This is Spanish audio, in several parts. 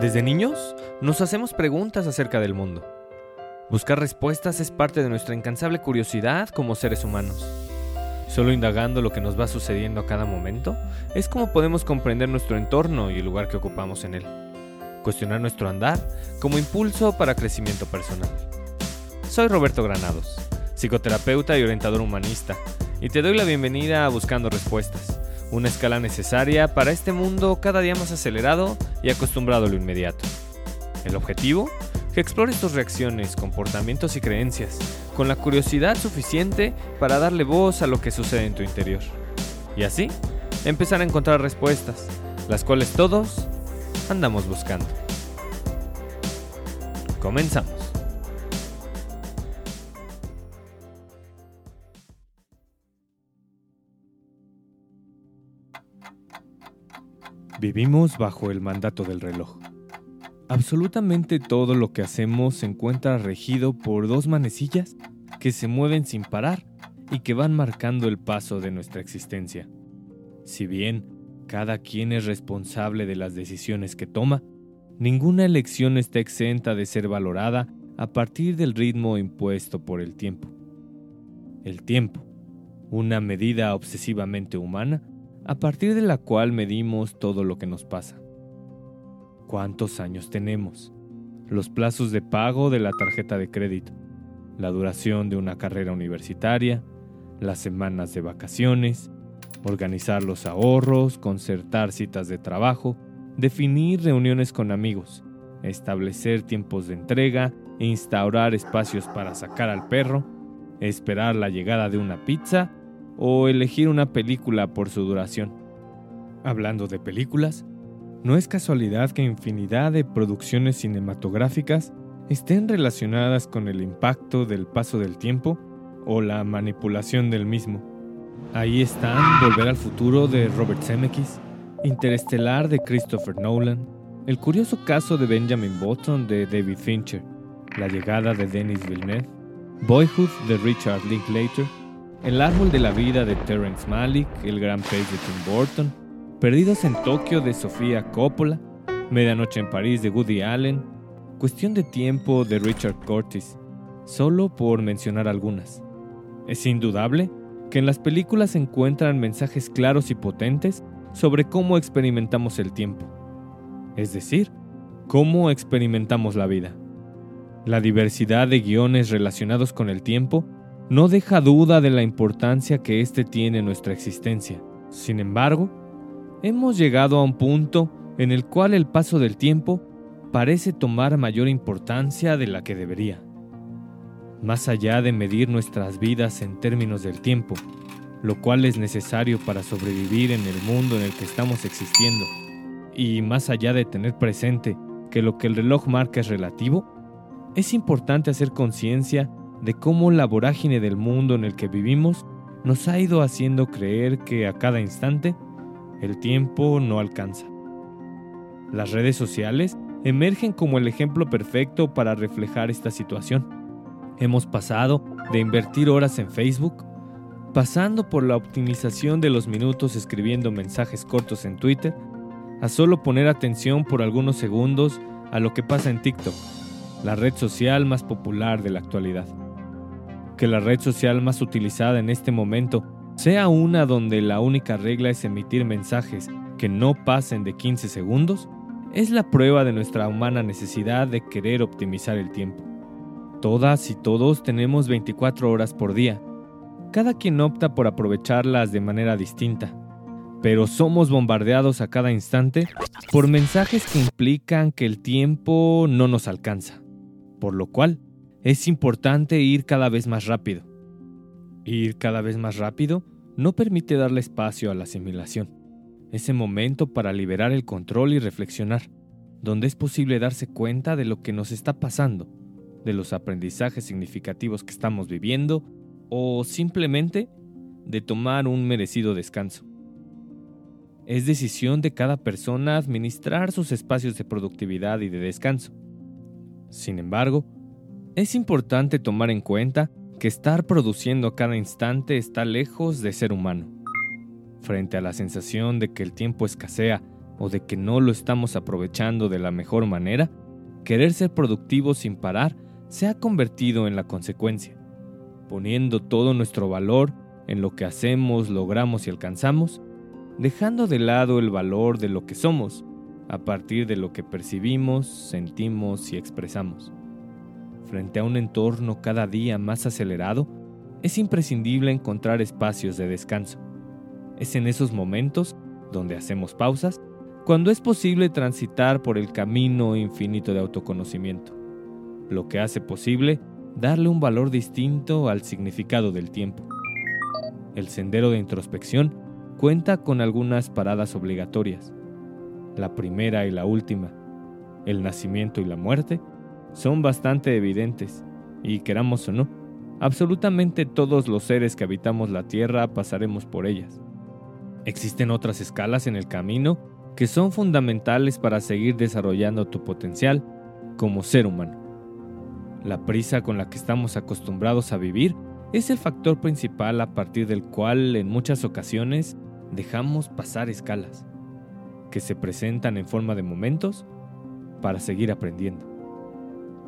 Desde niños nos hacemos preguntas acerca del mundo. Buscar respuestas es parte de nuestra incansable curiosidad como seres humanos. Solo indagando lo que nos va sucediendo a cada momento es como podemos comprender nuestro entorno y el lugar que ocupamos en él. Cuestionar nuestro andar como impulso para crecimiento personal. Soy Roberto Granados, psicoterapeuta y orientador humanista, y te doy la bienvenida a Buscando Respuestas, una escala necesaria para este mundo cada día más acelerado y acostumbrado a lo inmediato. El objetivo, que explores tus reacciones, comportamientos y creencias, con la curiosidad suficiente para darle voz a lo que sucede en tu interior. Y así, empezar a encontrar respuestas, las cuales todos andamos buscando. Comenzamos. Vivimos bajo el mandato del reloj. Absolutamente todo lo que hacemos se encuentra regido por dos manecillas que se mueven sin parar y que van marcando el paso de nuestra existencia. Si bien cada quien es responsable de las decisiones que toma, ninguna elección está exenta de ser valorada a partir del ritmo impuesto por el tiempo. El tiempo, una medida obsesivamente humana, a partir de la cual medimos todo lo que nos pasa. ¿Cuántos años tenemos? Los plazos de pago de la tarjeta de crédito, la duración de una carrera universitaria, las semanas de vacaciones, organizar los ahorros, concertar citas de trabajo, definir reuniones con amigos, establecer tiempos de entrega, instaurar espacios para sacar al perro, esperar la llegada de una pizza o elegir una película por su duración. Hablando de películas, no es casualidad que infinidad de producciones cinematográficas estén relacionadas con el impacto del paso del tiempo o la manipulación del mismo. Ahí están Volver al futuro de Robert Zemeckis, Interestelar de Christopher Nolan, el curioso caso de Benjamin Button de David Fincher, La llegada de Denis Villeneuve, Boyhood de Richard Linklater, el árbol de la vida de Terrence Malick, El gran pez de Tim Burton, Perdidos en Tokio de Sofía Coppola, Medianoche en París de Woody Allen, Cuestión de tiempo de Richard Curtis, solo por mencionar algunas. Es indudable que en las películas se encuentran mensajes claros y potentes sobre cómo experimentamos el tiempo, es decir, cómo experimentamos la vida. La diversidad de guiones relacionados con el tiempo no deja duda de la importancia que éste tiene en nuestra existencia. Sin embargo, hemos llegado a un punto en el cual el paso del tiempo parece tomar mayor importancia de la que debería. Más allá de medir nuestras vidas en términos del tiempo, lo cual es necesario para sobrevivir en el mundo en el que estamos existiendo, y más allá de tener presente que lo que el reloj marca es relativo, es importante hacer conciencia de cómo la vorágine del mundo en el que vivimos nos ha ido haciendo creer que a cada instante el tiempo no alcanza. Las redes sociales emergen como el ejemplo perfecto para reflejar esta situación. Hemos pasado de invertir horas en Facebook, pasando por la optimización de los minutos escribiendo mensajes cortos en Twitter, a solo poner atención por algunos segundos a lo que pasa en TikTok, la red social más popular de la actualidad que la red social más utilizada en este momento sea una donde la única regla es emitir mensajes que no pasen de 15 segundos, es la prueba de nuestra humana necesidad de querer optimizar el tiempo. Todas y todos tenemos 24 horas por día. Cada quien opta por aprovecharlas de manera distinta, pero somos bombardeados a cada instante por mensajes que implican que el tiempo no nos alcanza, por lo cual es importante ir cada vez más rápido. Ir cada vez más rápido no permite darle espacio a la asimilación, ese momento para liberar el control y reflexionar, donde es posible darse cuenta de lo que nos está pasando, de los aprendizajes significativos que estamos viviendo o simplemente de tomar un merecido descanso. Es decisión de cada persona administrar sus espacios de productividad y de descanso. Sin embargo, es importante tomar en cuenta que estar produciendo cada instante está lejos de ser humano. Frente a la sensación de que el tiempo escasea o de que no lo estamos aprovechando de la mejor manera, querer ser productivo sin parar se ha convertido en la consecuencia, poniendo todo nuestro valor en lo que hacemos, logramos y alcanzamos, dejando de lado el valor de lo que somos, a partir de lo que percibimos, sentimos y expresamos. Frente a un entorno cada día más acelerado, es imprescindible encontrar espacios de descanso. Es en esos momentos donde hacemos pausas cuando es posible transitar por el camino infinito de autoconocimiento, lo que hace posible darle un valor distinto al significado del tiempo. El sendero de introspección cuenta con algunas paradas obligatorias. La primera y la última, el nacimiento y la muerte, son bastante evidentes, y queramos o no, absolutamente todos los seres que habitamos la Tierra pasaremos por ellas. Existen otras escalas en el camino que son fundamentales para seguir desarrollando tu potencial como ser humano. La prisa con la que estamos acostumbrados a vivir es el factor principal a partir del cual en muchas ocasiones dejamos pasar escalas, que se presentan en forma de momentos para seguir aprendiendo.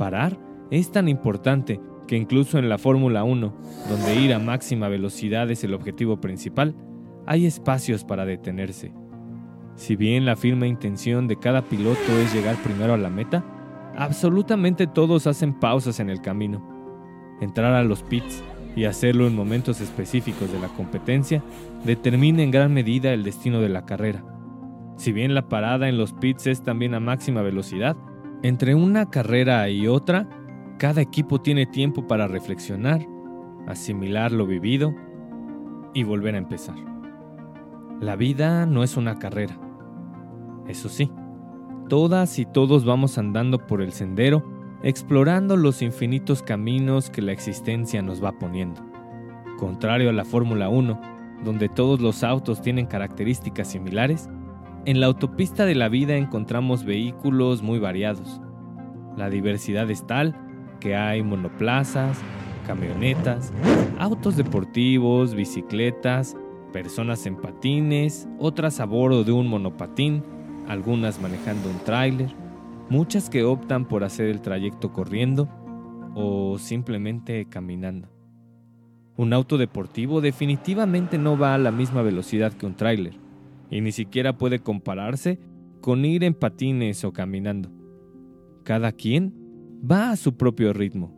Parar es tan importante que incluso en la Fórmula 1, donde ir a máxima velocidad es el objetivo principal, hay espacios para detenerse si bien la firme intención de cada piloto es llegar primero a la meta, absolutamente todos hacen pausas en el camino. Entrar a los pits y hacerlo en momentos específicos de la competencia determina en gran medida el destino de la carrera. Si bien la parada en los pits es también a máxima velocidad, entre una carrera y otra, cada equipo tiene tiempo para reflexionar, asimilar lo vivido y volver a empezar. La vida no es una carrera, eso sí, todas y todos vamos andando por el sendero, explorando los infinitos caminos que la existencia nos va poniendo. Contrario a la Fórmula 1, donde todos los autos tienen características similares, en la autopista de la vida encontramos vehículos muy variados. La diversidad es tal que hay monoplazas, camionetas, autos deportivos, bicicletas, personas en patines, otras a bordo de un monopatín, algunas manejando un tráiler, muchas que optan por hacer el trayecto corriendo o simplemente caminando. Un auto deportivo definitivamente no va a la misma velocidad que un tráiler y ni siquiera puede compararse con ir en patines o caminando. Cada quien va a su propio ritmo.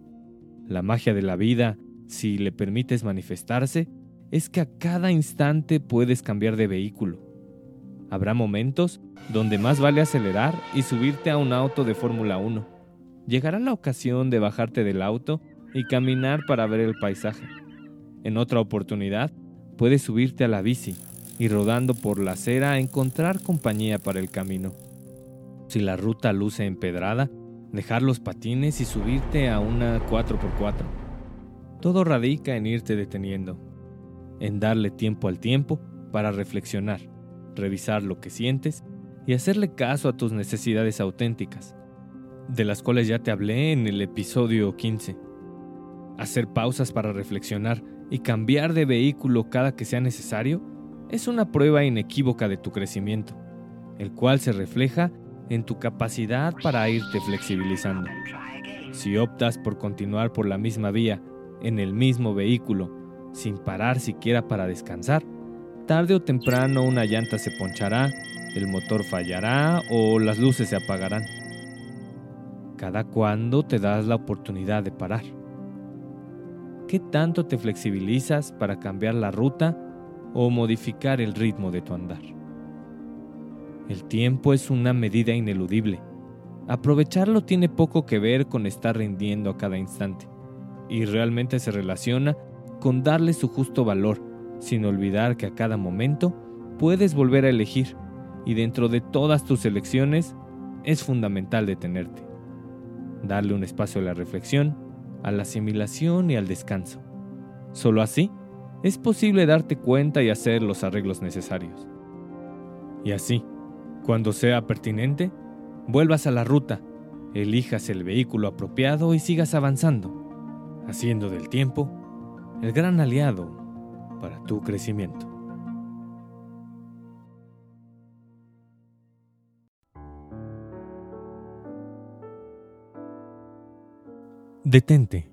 La magia de la vida, si le permites manifestarse, es que a cada instante puedes cambiar de vehículo Habrá momentos donde más vale acelerar y subirte a un auto de Fórmula 1. Llegará la ocasión de bajarte del auto y caminar para ver el paisaje. En otra oportunidad, puedes subirte a la bici y rodando por la acera encontrar compañía para el camino. Si la ruta luce empedrada, dejar los patines y subirte a una 4x4. Todo radica en irte deteniendo, en darle tiempo al tiempo para reflexionar revisar lo que sientes y hacerle caso a tus necesidades auténticas, de las cuales ya te hablé en el episodio 15. Hacer pausas para reflexionar y cambiar de vehículo cada que sea necesario es una prueba inequívoca de tu crecimiento, el cual se refleja en tu capacidad para irte flexibilizando. Si optas por continuar por la misma vía, en el mismo vehículo, sin parar siquiera para descansar, Tarde o temprano una llanta se ponchará, el motor fallará o las luces se apagarán. Cada cuando te das la oportunidad de parar. ¿Qué tanto te flexibilizas para cambiar la ruta o modificar el ritmo de tu andar? El tiempo es una medida ineludible. Aprovecharlo tiene poco que ver con estar rindiendo a cada instante y realmente se relaciona con darle su justo valor sin olvidar que a cada momento puedes volver a elegir y dentro de todas tus elecciones es fundamental detenerte, darle un espacio a la reflexión, a la asimilación y al descanso. Solo así es posible darte cuenta y hacer los arreglos necesarios. Y así, cuando sea pertinente, vuelvas a la ruta, elijas el vehículo apropiado y sigas avanzando, haciendo del tiempo el gran aliado para tu crecimiento. Detente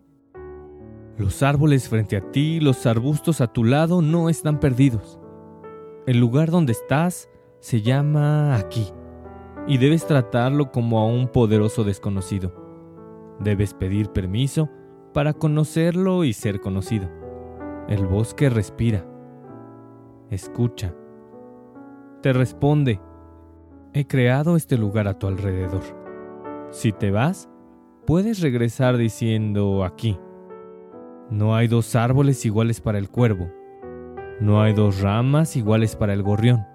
los árboles frente a ti, los arbustos a tu lado no están perdidos. El lugar donde estás se llama aquí y debes tratarlo como a un poderoso desconocido. Debes pedir permiso para conocerlo y ser conocido. El bosque respira, escucha, te responde. He creado este lugar a tu alrededor. Si te vas, puedes regresar diciendo aquí. No hay dos árboles iguales para el cuervo. No hay dos ramas iguales para el gorrión.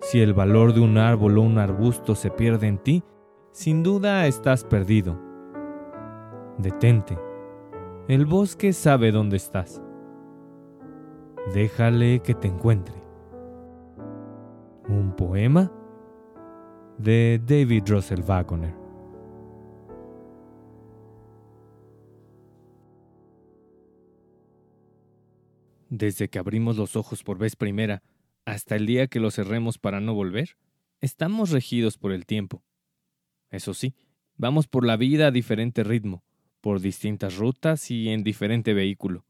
Si el valor de un árbol o un arbusto se pierde en ti, sin duda estás perdido. Detente. El bosque sabe dónde estás. Déjale que te encuentre. Un poema de David Russell Wagner. Desde que abrimos los ojos por vez primera hasta el día que los cerremos para no volver, estamos regidos por el tiempo. Eso sí, vamos por la vida a diferente ritmo, por distintas rutas y en diferente vehículo.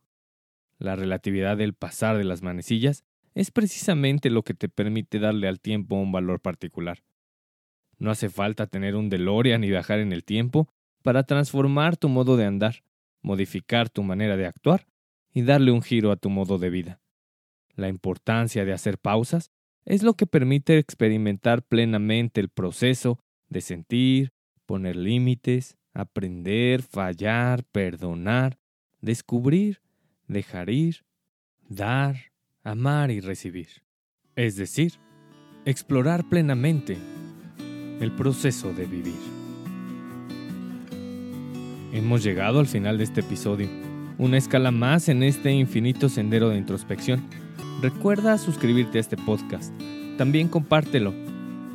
La relatividad del pasar de las manecillas es precisamente lo que te permite darle al tiempo un valor particular. No hace falta tener un DeLorean y viajar en el tiempo para transformar tu modo de andar, modificar tu manera de actuar y darle un giro a tu modo de vida. La importancia de hacer pausas es lo que permite experimentar plenamente el proceso de sentir, poner límites, aprender, fallar, perdonar, descubrir, dejar ir, dar, amar y recibir. Es decir, explorar plenamente el proceso de vivir. Hemos llegado al final de este episodio una escala más en este infinito sendero de introspección. Recuerda suscribirte a este podcast. También compártelo.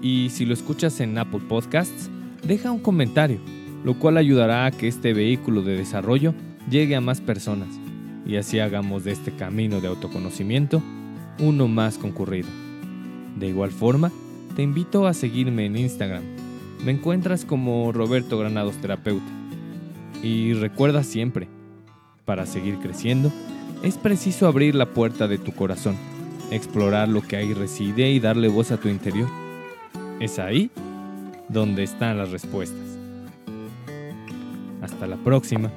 Y si lo escuchas en Apple Podcasts, deja un comentario, lo cual ayudará a que este vehículo de desarrollo llegue a más personas y así hagamos de este camino de autoconocimiento uno más concurrido. De igual forma, te invito a seguirme en Instagram. Me encuentras como Roberto Granados Terapeuta. Y recuerda siempre, para seguir creciendo, es preciso abrir la puerta de tu corazón, explorar lo que ahí reside y darle voz a tu interior. Es ahí donde están las respuestas. Hasta la próxima.